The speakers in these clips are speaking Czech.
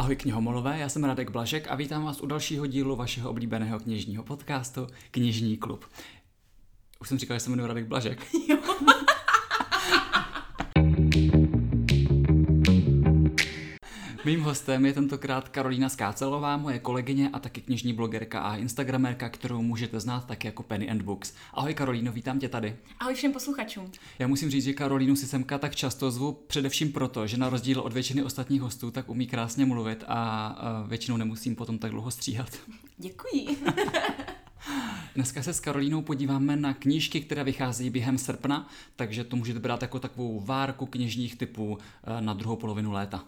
Ahoj knihomolové, já jsem Radek Blažek a vítám vás u dalšího dílu vašeho oblíbeného knižního podcastu Knižní klub. Už jsem říkal, že se jmenuji Radek Blažek. Jo. Mým hostem je tentokrát Karolína Skácelová, moje kolegyně a taky knižní blogerka a instagramerka, kterou můžete znát tak jako Penny and Books. Ahoj Karolíno, vítám tě tady. Ahoj všem posluchačům. Já musím říct, že Karolínu si semka tak často zvu především proto, že na rozdíl od většiny ostatních hostů tak umí krásně mluvit a většinou nemusím potom tak dlouho stříhat. Děkuji. Dneska se s Karolínou podíváme na knížky, které vycházejí během srpna, takže to můžete brát jako takovou várku knižních typů eh, na druhou polovinu léta.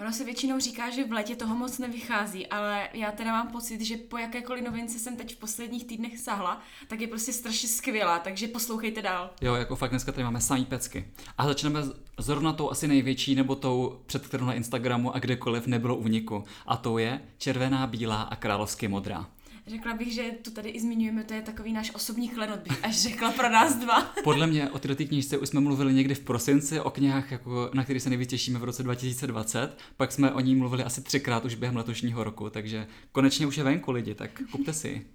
Ono se většinou říká, že v létě toho moc nevychází, ale já teda mám pocit, že po jakékoliv novince jsem teď v posledních týdnech sahla, tak je prostě strašně skvělá, takže poslouchejte dál. Jo, jako fakt dneska tady máme samý pecky. A začneme zrovna tou asi největší, nebo tou, před kterou na Instagramu a kdekoliv nebylo úniku. A to je červená, bílá a královsky modrá. Řekla bych, že tu tady i zmiňujeme, to je takový náš osobní klenot, bych až řekla pro nás dva. Podle mě o této knižce už jsme mluvili někdy v prosinci, o knihách, jako, na které se nejvíc těšíme v roce 2020. Pak jsme o ní mluvili asi třikrát už během letošního roku, takže konečně už je venku lidi, tak kupte si.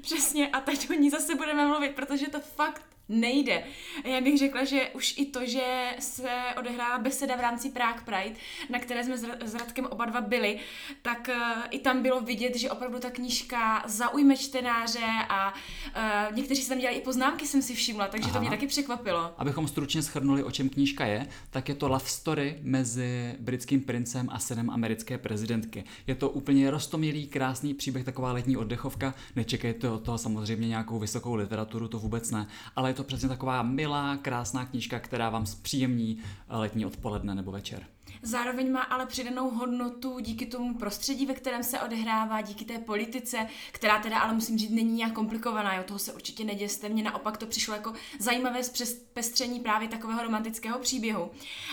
Přesně, a teď o ní zase budeme mluvit, protože to fakt nejde. Já bych řekla, že už i to, že se odehrála beseda v rámci Prague Pride, na které jsme s Radkem oba dva byli, tak uh, i tam bylo vidět, že opravdu ta knížka zaujme čtenáře a uh, někteří si tam dělali i poznámky, jsem si všimla, takže Aha. to mě taky překvapilo. Abychom stručně shrnuli, o čem knížka je, tak je to love story mezi britským princem a synem americké prezidentky. Je to úplně rostomilý, krásný příběh, taková letní oddechovka. Nečekejte od toho samozřejmě nějakou vysokou literaturu, to vůbec ne, ale je to to přesně taková milá, krásná knížka, která vám zpříjemní letní odpoledne nebo večer. Zároveň má ale přidanou hodnotu díky tomu prostředí, ve kterém se odehrává, díky té politice, která teda ale musím říct není nějak komplikovaná, jo, toho se určitě neděste. Mně naopak to přišlo jako zajímavé zpestření právě takového romantického příběhu.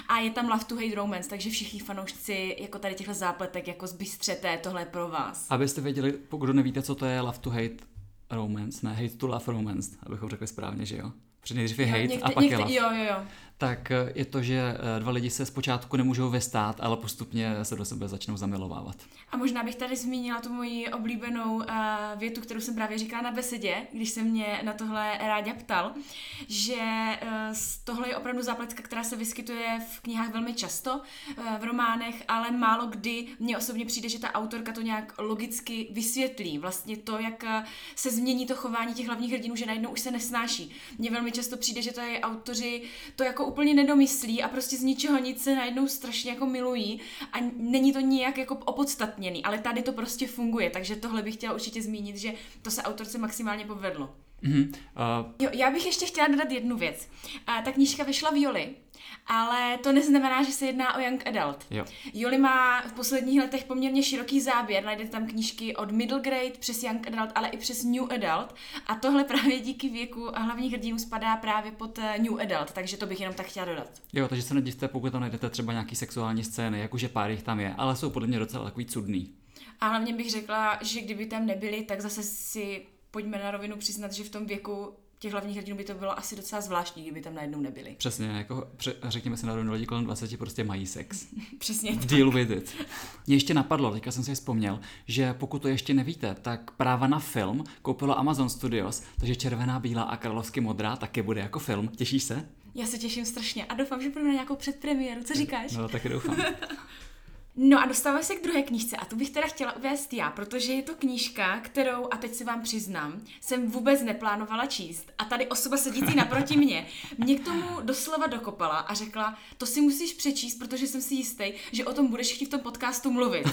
A je tam Love to Hate Romance, takže všichni fanoušci jako tady těchto zápletek jako zbystřete, tohle je pro vás. Abyste věděli, pokud nevíte, co to je Love to Hate romance, ne hate to love romance, abychom řekli správně, že jo? Protože nejdřív je hate někde, a pak někde, je love. Jo, jo, jo tak eh, je to, že eh, dva lidi se zpočátku nemůžou vystát, ale postupně se do sebe začnou zamilovávat. A možná bych tady zmínila tu moji oblíbenou uh, větu, kterou jsem právě říkala na besedě, když se mě na tohle Ráďa ptal, že tohle je opravdu zápletka, která se vyskytuje v knihách velmi často, v románech, ale málo kdy mně osobně přijde, že ta autorka to nějak logicky vysvětlí. Vlastně to, jak se změní to chování těch hlavních hrdinů, že najednou už se nesnáší. Mně velmi často přijde, že to je autoři to jako úplně nedomyslí a prostě z ničeho nic se najednou strašně jako milují a není to nijak jako opodstatněný, ale tady to prostě funguje, takže tohle bych chtěla určitě zmínit, že to se autorce maximálně povedlo. Mm-hmm. Uh... Jo, já bych ještě chtěla dodat jednu věc. Uh, ta knížka vyšla v Joli, ale to neznamená, že se jedná o young adult. Jo. Joli má v posledních letech poměrně široký záběr, najdete tam knížky od middle grade přes young adult, ale i přes new adult a tohle právě díky věku a hlavních hrdinů spadá právě pod eh, new adult, takže to bych jenom tak chtěla dodat. Jo, takže se nedivte, pokud tam najdete třeba nějaký sexuální scény, jakože pár jich tam je, ale jsou podle mě docela takový cudný. A hlavně bych řekla, že kdyby tam nebyli, tak zase si pojďme na rovinu přiznat, že v tom věku těch hlavních hrdinů by to bylo asi docela zvláštní, kdyby tam najednou nebyli. Přesně, jako pře- řekněme si na rovinu, lidi kolem 20 prostě mají sex. Přesně. Deal with it. Mě ještě napadlo, teďka jsem si vzpomněl, že pokud to ještě nevíte, tak práva na film koupilo Amazon Studios, takže Červená, Bílá a Královsky modrá taky bude jako film. Těšíš se? Já se těším strašně a doufám, že půjdu na nějakou předpremiéru. Co říkáš? No, taky doufám. No a dostáváme se k druhé knížce a tu bych teda chtěla uvést já, protože je to knížka, kterou, a teď si vám přiznám, jsem vůbec neplánovala číst. A tady osoba sedící naproti mě mě k tomu doslova dokopala a řekla, to si musíš přečíst, protože jsem si jistý, že o tom budeš chtít v tom podcastu mluvit.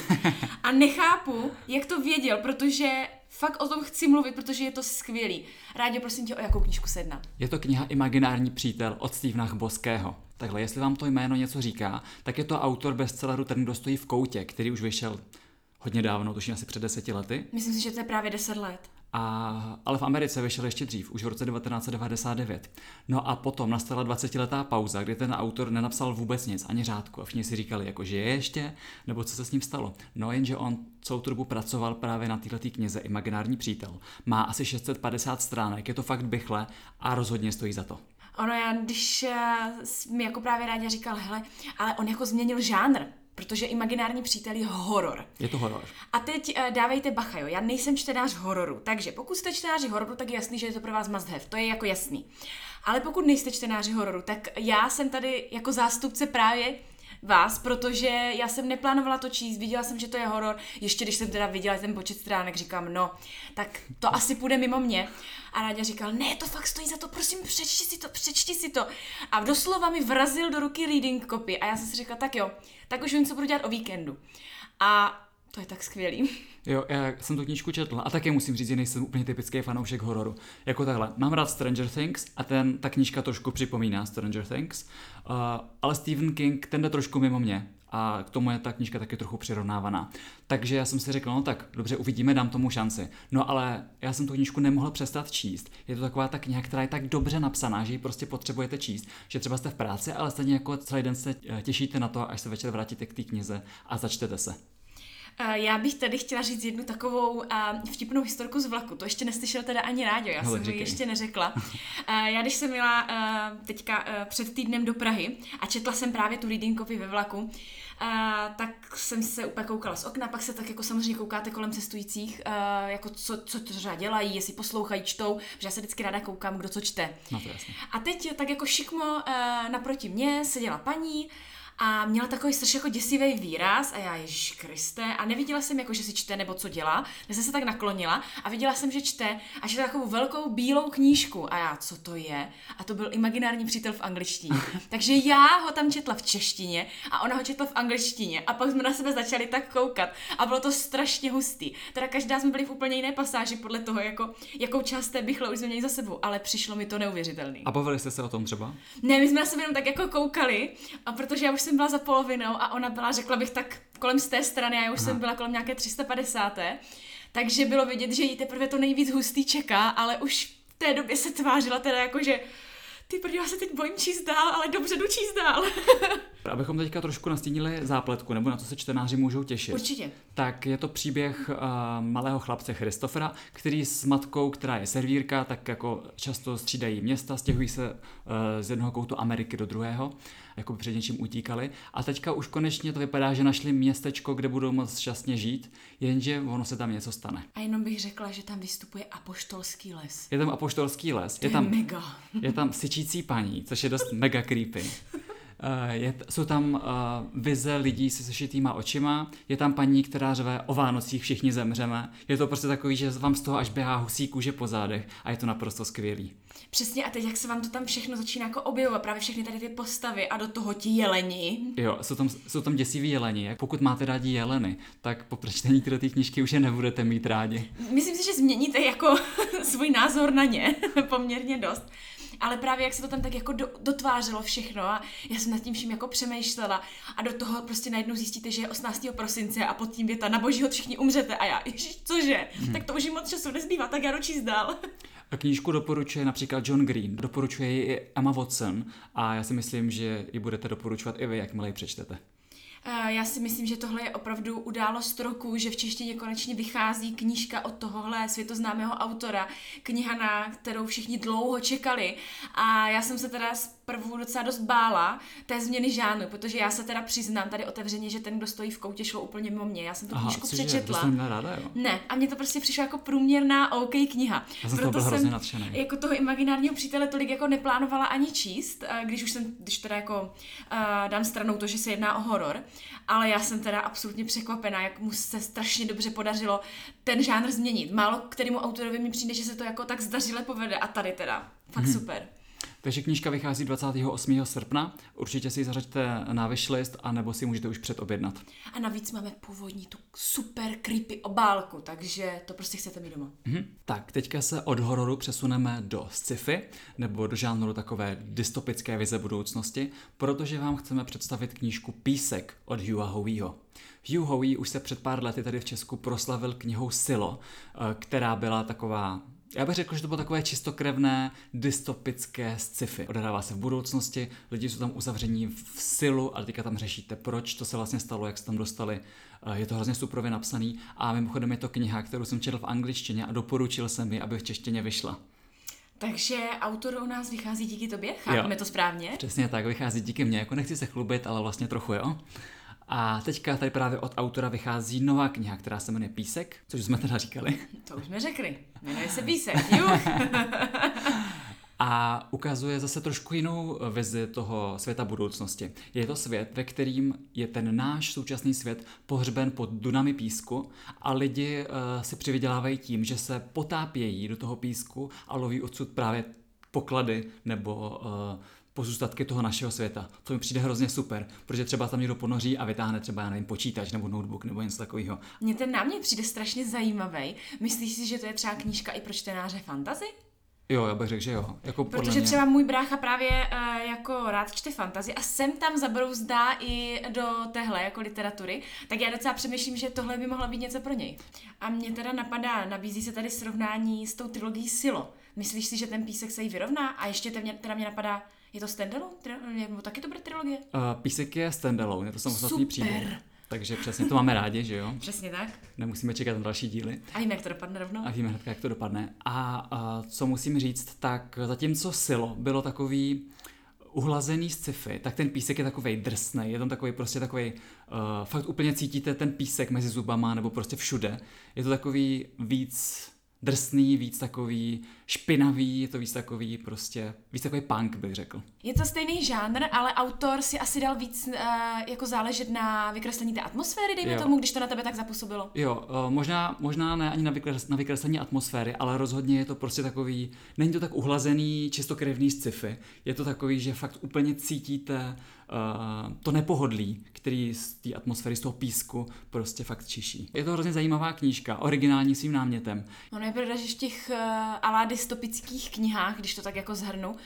A nechápu, jak to věděl, protože fakt o tom chci mluvit, protože je to skvělý. Rádi prosím tě, o jakou knížku se jedná. Je to kniha Imaginární přítel od Stevena Boského. Takhle, jestli vám to jméno něco říká, tak je to autor bestselleru Ten, kdo stojí v koutě, který už vyšel hodně dávno, tuším asi před deseti lety. Myslím si, že to je právě deset let. A, ale v Americe vyšel ještě dřív, už v roce 1999. No a potom nastala 20-letá pauza, kdy ten autor nenapsal vůbec nic, ani řádku. A všichni si říkali, jako, že je ještě, nebo co se s ním stalo. No jenže on celou tu dobu pracoval právě na této knize Imaginární přítel. Má asi 650 stránek, je to fakt bychle a rozhodně stojí za to. Ono já, když uh, mi jako právě rádi říkal, hele, ale on jako změnil žánr, Protože imaginární přítel je horor. Je to horor. A teď uh, dávejte bacha, jo. Já nejsem čtenář hororu, takže pokud jste čtenáři hororu, tak je jasný, že je to pro vás must have. To je jako jasný. Ale pokud nejste čtenáři hororu, tak já jsem tady jako zástupce právě vás, protože já jsem neplánovala to číst, viděla jsem, že to je horor, ještě když jsem teda viděla ten počet stránek, říkám, no, tak to asi půjde mimo mě. A Ráďa říkal, ne, to fakt stojí za to, prosím, přečti si to, přečti si to. A doslova mi vrazil do ruky reading copy a já jsem si řekla, tak jo, tak už vím, co budu dělat o víkendu. A to je tak skvělý. Jo, já jsem tu knížku četl a také musím říct, že nejsem úplně typický fanoušek hororu. Jako takhle, mám rád Stranger Things a ten, ta knížka trošku připomíná Stranger Things, uh, ale Stephen King, ten jde trošku mimo mě a k tomu je ta knížka taky trochu přirovnávaná. Takže já jsem si řekl, no tak dobře, uvidíme, dám tomu šanci. No ale já jsem tu knížku nemohl přestat číst. Je to taková ta kniha, která je tak dobře napsaná, že ji prostě potřebujete číst, že třeba jste v práci, ale stejně jako celý den se eh, těšíte na to, až se večer vrátíte k té knize a začtete se. Já bych tady chtěla říct jednu takovou vtipnou historku z vlaku. To ještě neslyšel teda ani Ráďo, já Hele, jsem ji ještě neřekla. Já když jsem měla teďka před týdnem do Prahy a četla jsem právě tu reading copy ve vlaku, tak jsem se úplně koukala z okna, pak se tak jako samozřejmě koukáte kolem cestujících, jako co, co to třeba dělají, jestli poslouchají, čtou, že já se vždycky ráda koukám, kdo co čte. No to jasně. A teď tak jako šikmo naproti mě seděla paní, a měla takový strašně jako děsivý výraz a já, Ježíš Kriste, a neviděla jsem jako, že si čte nebo co dělá, já jsem se tak naklonila a viděla jsem, že čte a čte takovou velkou bílou knížku a já, co to je? A to byl imaginární přítel v angličtině. Takže já ho tam četla v češtině a ona ho četla v angličtině a pak jsme na sebe začali tak koukat a bylo to strašně hustý. Teda každá jsme byli v úplně jiné pasáži podle toho, jako, jakou část té bychle už jsme měli za sebou, ale přišlo mi to neuvěřitelný. A bavili jste se o tom třeba? Ne, my jsme na sebe jenom tak jako koukali, a protože já už jsem byla za polovinou a ona byla, řekla bych, tak kolem z té strany, a já už Aha. jsem byla kolem nějaké 350. Takže bylo vidět, že jí teprve to nejvíc hustý čeká, ale už v té době se tvářila teda jako, že ty prdě, já se teď bojím číst dál, ale dobře jdu číst dál. Abychom teďka trošku nastínili zápletku, nebo na co se čtenáři můžou těšit. Určitě. Tak je to příběh uh, malého chlapce Christofera, který s matkou, která je servírka, tak jako často střídají města, stěhují se uh, z jednoho koutu Ameriky do druhého, jako před něčím utíkali. A teďka už konečně to vypadá, že našli městečko, kde budou moc šťastně žít, jenže ono se tam něco stane. A jenom bych řekla, že tam vystupuje apoštolský les. Je tam apoštolský les. To je, tam, je mega. Je tam syčící paní, což je dost mega creepy. Eh, je, jsou tam uh, vize lidí se sešitýma očima, je tam paní, která řve o Vánocích všichni zemřeme. Je to prostě takový, že vám z toho až běhá husí kůže po zádech a je to naprosto skvělý. Přesně a teď jak se vám to tam všechno začíná jako objevovat, právě všechny tady ty postavy a do toho ti jeleni. Jo, jsou tam, jsou tam děsiví jeleni. Pokud máte rádi jeleny, tak po přečtení tyhle ty knížky už je nebudete mít rádi. Myslím si, že změníte jako svůj názor na ně poměrně dost ale právě jak se to tam tak jako do, dotvářelo všechno a já jsem nad tím vším jako přemýšlela a do toho prostě najednou zjistíte, že je 18. prosince a pod tím věta na božího všichni umřete a já, ježiš, cože, hmm. tak to už jim moc času nezbývá, tak já dočíst dál. A knížku doporučuje například John Green, doporučuje ji i Emma Watson a já si myslím, že ji budete doporučovat i vy, jakmile ji přečtete. Já si myslím, že tohle je opravdu událost roku, že v češtině konečně vychází knížka od tohohle světoznámého autora, kniha, na kterou všichni dlouho čekali. A já jsem se teda zprvu docela dost bála té změny žánru, protože já se teda přiznám tady otevřeně, že ten, kdo stojí v koutě, šlo úplně mimo mě. Já jsem tu knížku Aha, přečetla. Že, ráda, jo? Ne, a mně to prostě přišlo jako průměrná OK kniha. Já jsem Proto jsem nadšený. jako toho imaginárního přítele tolik jako neplánovala ani číst, když už jsem, když teda jako uh, dám stranou to, že se jedná o horor, ale já jsem teda absolutně překvapená, jak mu se strašně dobře podařilo ten žánr změnit. Málo kterému autorovi mi přijde, že se to jako tak zdařile povede a tady teda. Fakt hmm. super. Takže knížka vychází 28. srpna, určitě si ji zařaďte na wishlist, anebo si můžete už předobjednat. A navíc máme původní tu super creepy obálku, takže to prostě chcete mít doma. Mhm. Tak, teďka se od hororu přesuneme do sci-fi, nebo do žánru takové dystopické vize budoucnosti, protože vám chceme představit knížku Písek od Hugha Howieho. Hugh Howey už se před pár lety tady v Česku proslavil knihou Silo, eh, která byla taková já bych řekl, že to bylo takové čistokrevné, dystopické sci-fi. Odehrává se v budoucnosti, lidi jsou tam uzavření v silu, ale teďka tam řešíte, proč to se vlastně stalo, jak se tam dostali. Eh, je to hrozně suprově napsaný a mimochodem je to kniha, kterou jsem četl v angličtině a doporučil jsem ji, aby v češtině vyšla. Takže autor u nás vychází díky tobě? Chápeme to správně? Přesně tak, vychází díky mně. Jako nechci se chlubit, ale vlastně trochu jo. A teďka tady právě od autora vychází nová kniha, která se jmenuje Písek, což jsme teda říkali. To už jsme řekli. Jmenuje se Písek. Juh. a ukazuje zase trošku jinou vizi toho světa budoucnosti. Je to svět, ve kterým je ten náš současný svět pohřben pod dunami písku a lidi uh, si přivydělávají tím, že se potápějí do toho písku a loví odsud právě poklady nebo uh, pozůstatky toho našeho světa. To mi přijde hrozně super, protože třeba tam někdo ponoří a vytáhne třeba, já nevím, počítač nebo notebook nebo něco takového. Mně ten námět přijde strašně zajímavý. Myslíš si, že to je třeba knížka i pro čtenáře fantazy? Jo, já bych řekl, že jo. Jako Protože mě... třeba můj brácha právě uh, jako rád čte fantazy a sem tam zabrouzdá i do téhle jako literatury, tak já docela přemýšlím, že tohle by mohlo být něco pro něj. A mě teda napadá, nabízí se tady srovnání s tou trilogií Silo. Myslíš si, že ten písek se jí vyrovná? A ještě teda mě napadá, je to standalone? Nebo taky to bude trilogie? Uh, písek je standalone, je to samostatný příběh. Takže přesně to máme rádi, že jo? Přesně tak. Nemusíme čekat na další díly. A víme, jak to dopadne rovnou. A víme hned, jak to dopadne. A, a co musím říct, tak zatímco Silo bylo takový uhlazený z sci-fi, tak ten písek je takový drsný, je tam takový prostě takový, uh, fakt úplně cítíte ten písek mezi zubama nebo prostě všude. Je to takový víc drsný, víc takový špinavý, je to víc takový prostě, víc takový punk bych řekl. Je to stejný žánr, ale autor si asi dal víc uh, jako záležet na vykreslení té atmosféry, dejme jo. tomu, když to na tebe tak zapůsobilo. Jo, uh, možná, možná ne ani na, vykres, na vykreslení atmosféry, ale rozhodně je to prostě takový, není to tak uhlazený, čistokrevný sci-fi, je to takový, že fakt úplně cítíte uh, to nepohodlí, který z té atmosféry, z toho písku prostě fakt čiší. Je to hrozně zajímavá knížka, originální svým námětem. No je pravda, že v těch uh, alá dystopických knihách, když to tak jako zhrnu, uh,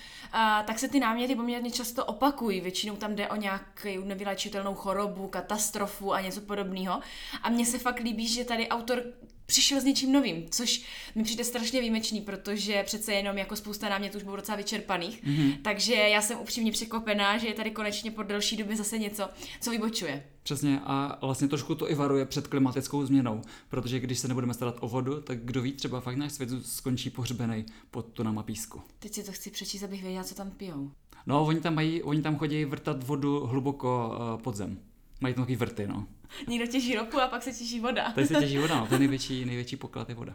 tak se ty náměty poměrně často opakují. Většinou tam jde o nějakou nevylečitelnou chorobu, katastrofu a něco podobného. A mně se fakt líbí, že tady autor přišel s něčím novým, což mi přijde strašně výjimečný, protože přece jenom jako spousta námětů už bylo docela vyčerpaných. Mm-hmm. Takže já jsem upřímně překvapená, že je tady konečně po delší době zase něco, co vybočuje. Přesně a vlastně trošku to i varuje před klimatickou změnou, protože když se nebudeme starat o vodu, tak kdo ví, třeba fakt náš svět skončí pohřbený pod tunama písku. Teď si to chci přečíst, abych věděla, co tam pijou. No, oni tam mají, oni tam chodí vrtat vodu hluboko uh, pod zem. Mají tam takový vrty, no. Někdo těží ropu a pak se těží voda. Tady se těží voda, no. To je největší, největší poklad je voda.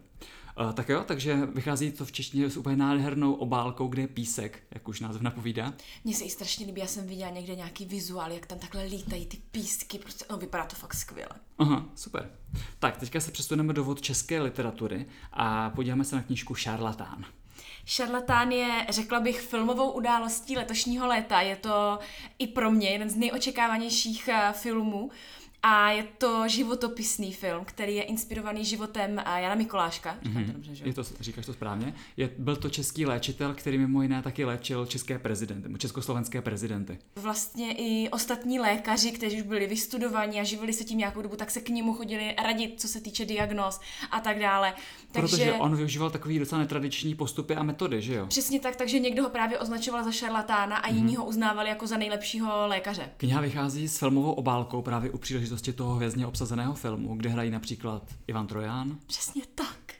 Uh, tak jo, takže vychází to v češtině s úplně nádhernou obálkou, kde je písek, jak už název napovídá. Mně se i strašně líbí, já jsem viděla někde nějaký vizuál, jak tam takhle lítají ty písky, prostě no, vypadá to fakt skvěle. Aha, super. Tak, teďka se přesuneme do vod české literatury a podíváme se na knížku Šarlatán. Šarlatán je, řekla bych, filmovou událostí letošního léta. Je to i pro mě jeden z nejočekávanějších eh, filmů. A je to životopisný film, který je inspirovaný životem eh, Jana Mikoláška. Říkám mm-hmm. to dobře, že? Je to, říkáš to správně. Je, byl to český léčitel, který mimo jiné taky léčil české prezidenty, československé prezidenty. Vlastně i ostatní lékaři, kteří už byli vystudovaní a živili se tím nějakou dobu, tak se k němu chodili radit, co se týče diagnóz a tak dále. Takže, Protože on využíval takový docela netradiční postupy a metody, že jo? Přesně tak, takže někdo ho právě označoval za šarlatána a mm-hmm. jiní ho uznávali jako za nejlepšího lékaře. Kniha vychází s filmovou obálkou právě u příležitosti příležitosti toho hvězdně obsazeného filmu, kde hrají například Ivan Trojan. Přesně tak.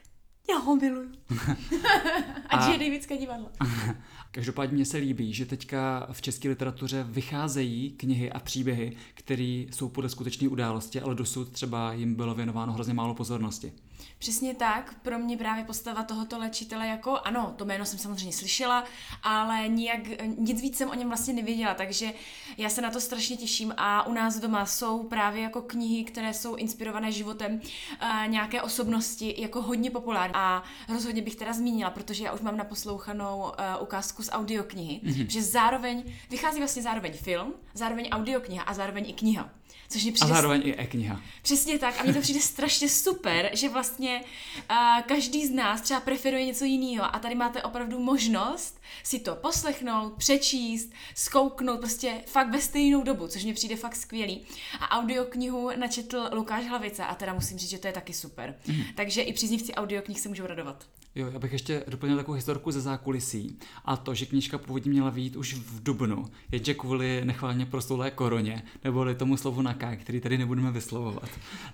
Já ho miluju. Ať je Davidské divadlo. Každopádně mně se líbí, že teďka v české literatuře vycházejí knihy a příběhy, které jsou podle skutečné události, ale dosud třeba jim bylo věnováno hrozně málo pozornosti. Přesně tak, pro mě právě postava tohoto léčitele jako, ano, to jméno jsem samozřejmě slyšela, ale nijak, nic víc jsem o něm vlastně nevěděla, takže já se na to strašně těším a u nás doma jsou právě jako knihy, které jsou inspirované životem uh, nějaké osobnosti, jako hodně populární a rozhodně bych teda zmínila, protože já už mám naposlouchanou uh, ukázku z audioknihy, mm-hmm. že zároveň, vychází vlastně zároveň film, zároveň audiokniha a zároveň i kniha. Což mi přijde... A zároveň i e-kniha. Přesně tak. A mně to přijde strašně super, že vlastně uh, každý z nás třeba preferuje něco jiného. A tady máte opravdu možnost si to poslechnout, přečíst, skouknout, prostě fakt ve stejnou dobu, což mě přijde fakt skvělý. A audioknihu načetl Lukáš Hlavice a teda musím říct, že to je taky super. Mm. Takže i příznivci audioknih se můžou radovat. Jo, já bych ještě doplnil takovou historku ze zákulisí a to, že knížka původně měla výjít už v dubnu, jenže kvůli nechválně proslulé koroně, neboli tomu slovu na K, který tady nebudeme vyslovovat,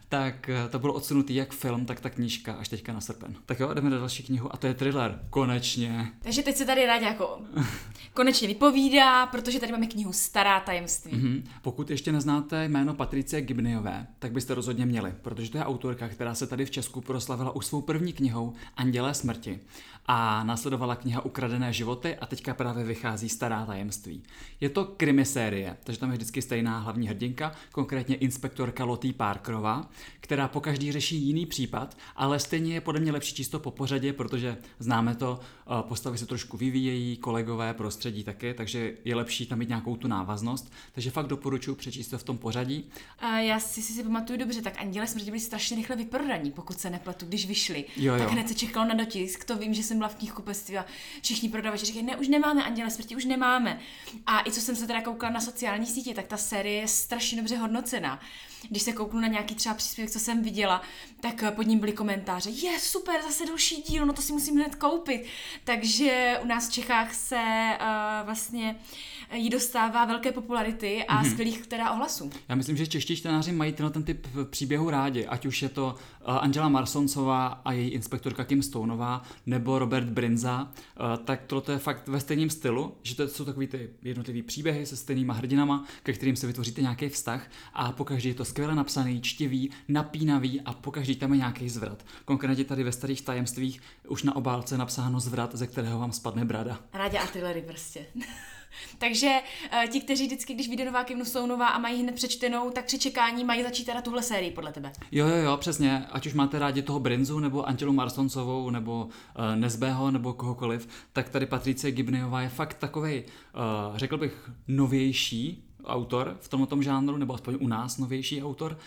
tak eh, to bylo odsunutý jak film, tak ta knížka až teďka na srpen. Tak jo, jdeme do další knihu a to je thriller. Konečně. Takže teď se tady rád jako konečně vypovídá, protože tady máme knihu Stará tajemství. Mm-hmm. Pokud ještě neznáte jméno Patricie Gibniové, tak byste rozhodně měli, protože to je autorka, která se tady v Česku proslavila už svou první knihou Andělé smrti a následovala kniha Ukradené životy a teďka právě vychází Stará tajemství. Je to krimisérie, takže tam je vždycky stejná hlavní hrdinka, konkrétně inspektorka Lottie Parkerová, která po každý řeší jiný případ, ale stejně je podle mě lepší čisto po pořadě, protože známe to, eh, postavy se trošku vyvíjejí, kolegové, prostředí taky, takže je lepší tam mít nějakou tu návaznost. Takže fakt doporučuji přečíst to v tom pořadí. A já si, si, si pamatuju dobře, tak Anděle smrti byly strašně rychle vyprodaní, pokud se nepletu, když vyšli. Jo, jo. Tak hned se čekalo na dotisk, to vím, že jsem byla v knihkupectví a všichni prodavači říkají, ne, už nemáme Anděle smrti, už nemáme. A i co jsem se teda koukala na sociální sítě, tak ta série je strašně dobře hodnocena. Když se kouknu na nějaký třeba příspěvek, co jsem viděla, tak pod ním byly komentáře, je super, zase další díl, no to si musím hned koupit. Takže u nás v Čechách se uh, vlastně jí dostává velké popularity a mm-hmm. skvělých teda ohlasů. Já myslím, že čeští čtenáři mají tenhle ten typ příběhu rádi, ať už je to Angela Marsoncová a její inspektorka Kim Stoneová, nebo Robert Brinza, uh, tak tohle je fakt ve stejném stylu, že to jsou takový ty jednotlivý příběhy se stejnýma hrdinama, ke kterým se vytvoříte nějaký vztah a pokaždé je to skvěle napsaný, čtivý, napínavý a pokaždé tam je nějaký zvrat. Konkrétně tady ve starých tajemstvích už na obálce napsáno zvrat, ze kterého vám spadne brada. Rádě artillery prostě. Takže uh, ti, kteří vždycky, když vyjde nová Kivnu Sounová a mají hned přečtenou, tak při čekání mají začít teda tuhle sérii, podle tebe. Jo, jo, jo, přesně. Ať už máte rádi toho Brinzu, nebo Antilu Marsoncovou, nebo uh, Nezbého, nebo kohokoliv, tak tady Patricie Gibneyová je fakt takovej, uh, řekl bych, novější, autor v tomto žánru, nebo aspoň u nás novější autor.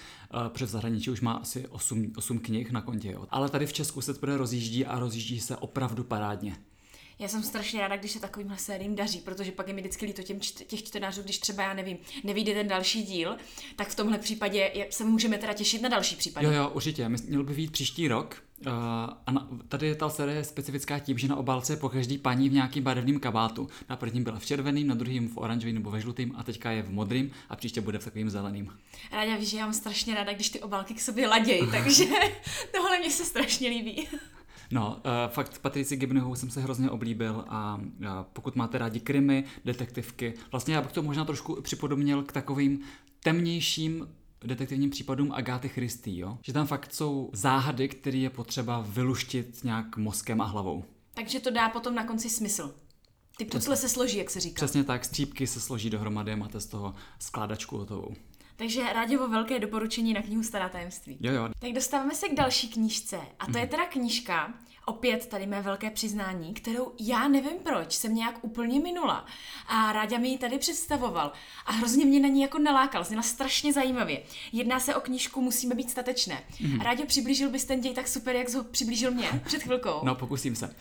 Před zahraničí už má asi 8, 8 knih na kontě. Jo. Ale tady v Česku se to rozjíždí a rozjíždí se opravdu parádně. Já jsem strašně ráda, když se takovýmhle sériím daří, protože pak je mi vždycky líto těm čt- těch čtenářů, když třeba, já nevím, nevyjde ten další díl, tak v tomhle případě je, se můžeme teda těšit na další případ. Jo, jo, určitě. Měl by být příští rok. Uh, a na, tady ta série je specifická tím, že na obálce je po každý paní v nějakým barevným kabátu. Na prvním byla v červeným, na druhém v oranžovém nebo ve žlutém a teďka je v modrým a příště bude v takovým zeleným. Ráda víš, že já mám strašně ráda, když ty obálky k sobě ladějí, takže tohle mě se strašně líbí. No, uh, fakt Patrici Gibnehovou jsem se hrozně oblíbil a uh, pokud máte rádi krimi, detektivky, vlastně já bych to možná trošku připodobnil k takovým temnějším detektivním případům Agáty Christy, jo? Že tam fakt jsou záhady, které je potřeba vyluštit nějak mozkem a hlavou. Takže to dá potom na konci smysl. Ty pucle se složí, jak se říká. Přesně tak, střípky se složí dohromady a máte z toho skládačku hotovou. Takže Ráděvo velké doporučení na knihu Stará tajemství. Jo, jo. Tak dostáváme se k další knížce. A to je teda knížka, opět tady mé velké přiznání, kterou já nevím proč, jsem nějak úplně minula. A Ráďa mi ji tady představoval. A hrozně mě na ní jako nalákal, zněla strašně zajímavě. Jedná se o knížku Musíme být statečné. Mm-hmm. Ráďo, přiblížil bys ten děj tak super, jak jsi ho přiblížil mě před chvilkou? No, pokusím se. Uh,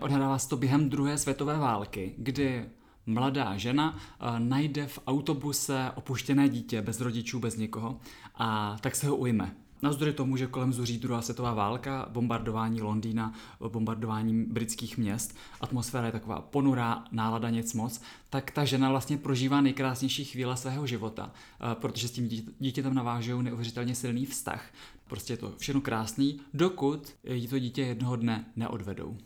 odhrává se to během druhé světové války, kdy mladá žena uh, najde v autobuse opuštěné dítě bez rodičů, bez nikoho a tak se ho ujme. Navzdory tomu, že kolem zuří druhá světová válka, bombardování Londýna, bombardování britských měst, atmosféra je taková ponurá, nálada nic moc, tak ta žena vlastně prožívá nejkrásnější chvíle svého života, uh, protože s tím dítětem navážou neuvěřitelně silný vztah. Prostě je to všechno krásný, dokud jí to dítě jednoho dne neodvedou.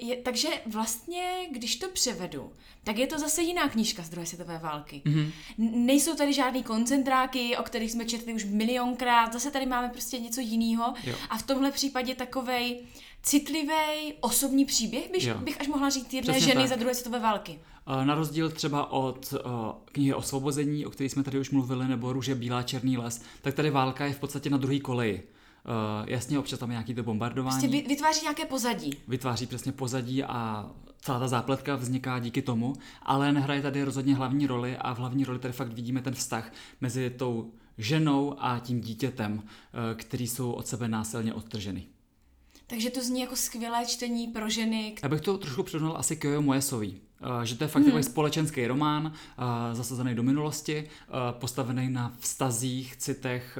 Je, takže vlastně, když to převedu, tak je to zase jiná knížka z druhé světové války. Mm-hmm. Nejsou tady žádný koncentráky, o kterých jsme četli už milionkrát, zase tady máme prostě něco jiného. A v tomhle případě takovej citlivý osobní příběh, bych, bych až mohla říct jedné Přesně ženy tak. za druhé světové války. Na rozdíl třeba od uh, knihy Osvobození, o které jsme tady už mluvili, nebo Růže, Bílá, Černý les, tak tady válka je v podstatě na druhé koleji. Uh, jasně, občas tam je nějaký to bombardování. Prostě vytváří nějaké pozadí. Vytváří přesně pozadí a celá ta zápletka vzniká díky tomu, ale nehraje tady rozhodně hlavní roli a v hlavní roli tady fakt vidíme ten vztah mezi tou ženou a tím dítětem, uh, který jsou od sebe násilně odtrženy. Takže to zní jako skvělé čtení pro ženy. Já bych to trošku přirovnal asi k Jojo Moesový. Eh, že to je fakt hmm. takový společenský román, uh, zasazený do minulosti, uh, postavený na vztazích, citech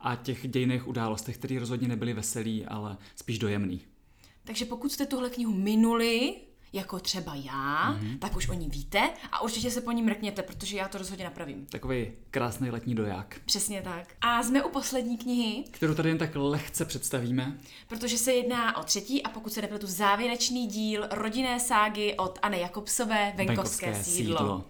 a těch dějných událostech, které rozhodně nebyly veselý, ale spíš dojemný. Takže pokud jste tuhle knihu minuli, jako třeba já, mm-hmm. tak už o ní víte a určitě se po ní mrkněte, protože já to rozhodně napravím. Takový krásný letní doják. Přesně tak. A jsme u poslední knihy, Kterou tady jen tak lehce představíme. protože se jedná o třetí a pokud se nepletu závěrečný díl rodinné ságy od Anny Jakobsové Venkovské, Venkovské sídlo. sídlo.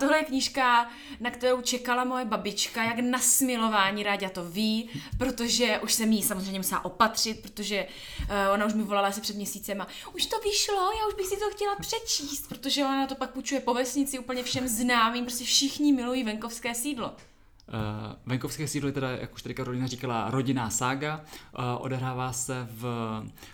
Tohle je knížka, na kterou čekala moje babička, jak na smilování, Ráďa to ví, protože už jsem jí samozřejmě musela opatřit, protože uh, ona už mi volala asi před měsícem a už to vyšlo, já už bych si to chtěla přečíst, protože ona to pak půjčuje po vesnici úplně všem známým, prostě všichni milují venkovské sídlo. Uh, venkovské sídlo je teda, jak už tady Karolina říkala, rodinná sága. Uh, odehrává se v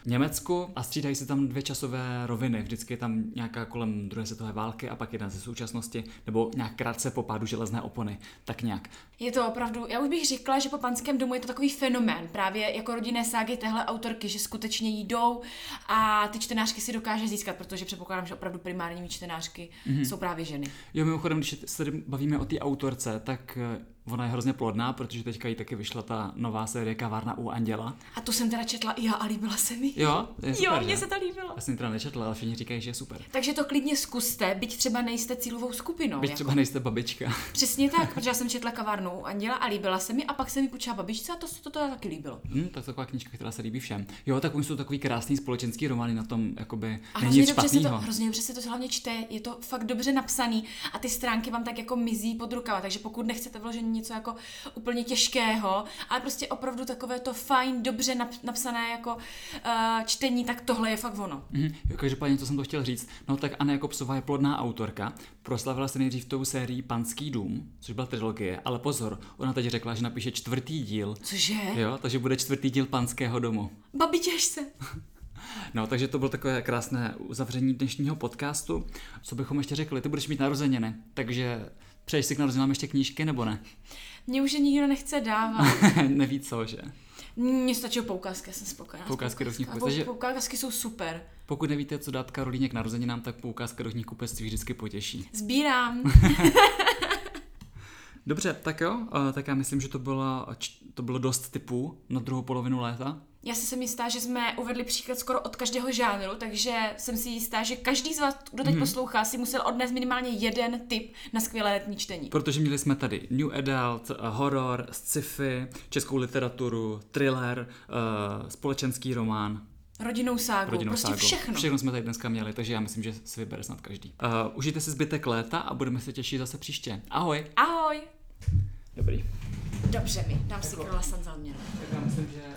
Německu a střídají se tam dvě časové roviny. Vždycky je tam nějaká kolem druhé světové války a pak jedna ze současnosti, nebo nějak krátce po pádu železné opony. Tak nějak. Je to opravdu, já už bych řekla, že po panském domu je to takový fenomén, právě jako rodinné ságy téhle autorky, že skutečně jdou a ty čtenářky si dokáže získat, protože předpokládám, že opravdu primárními čtenářky mm-hmm. jsou právě ženy. Jo, mimochodem, když se tady bavíme o té autorce, tak eh, ona je hrozně plodná, protože teďka jí taky vyšla ta nová série Kavárna u Anděla. A to jsem teda četla i já a líbila se mi. Jo, je super, jo, mně že? se to líbilo. Já jsem teda nečetla, ale všichni říkají, že je super. Takže to klidně zkuste, byť třeba nejste cílovou skupinou. Byť jako. třeba nejste babička. Přesně tak, protože já jsem četla kavárnu u Anděla a líbila se mi a pak se mi půjčila babičce a to se to, to taky líbilo. Hm, tak taková knížka, která se líbí všem. Jo, tak oni jsou takový krásný společenský romány na tom, jakoby, A není hrozně dobře, se to, hrozně dobře se to hlavně čte, je to fakt dobře napsaný a ty stránky vám tak jako mizí pod rukama, takže pokud nechcete vložení něco jako úplně těžkého, ale prostě opravdu takové to fajn, dobře nap- napsané jako uh, čtení, tak tohle je fakt ono. Mhm, jo, každopádně, co jsem to chtěl říct, no tak Anna Jakobsová je plodná autorka, proslavila se nejdřív tou sérií Panský dům, což byla trilogie, ale pozor, ona teď řekla, že napíše čtvrtý díl, Cože? jo, takže bude čtvrtý díl Panského domu. Babi, těž se. No, takže to bylo takové krásné uzavření dnešního podcastu. Co bychom ještě řekli? Ty budeš mít narozeniny, takže přeješ si k narozeninám ještě knížky nebo ne? Mě už je nikdo nechce dávat. Neví co, že? Mně stačí poukázky, já jsem spokojená. Poukázky do knih Poukázky jsou super. Pokud nevíte, co dát Karolíně k narozeninám, tak poukázka do knihkupectví vždycky potěší. Sbírám. Dobře, tak jo, eh, tak já myslím, že to bylo, to bylo dost typů na druhou polovinu léta. Já si jsem jistá, že jsme uvedli příklad skoro od každého žánru, takže jsem si jistá, že každý z vás, kdo teď mm. poslouchá, si musel odnést minimálně jeden tip na skvělé letní čtení. Protože měli jsme tady New Adult, eh, horor, sci-fi, českou literaturu, thriller, eh, společenský román, Rodinnou ságu, rodinnou prostě ságu. všechno. Všechno jsme tady dneska měli, takže já myslím, že si vybere snad každý. Uh, užijte si zbytek léta a budeme se těšit zase příště. Ahoj! Ahoj! Dobrý. Dobře mi, dám si croissant za odměnu. Tak já myslím, že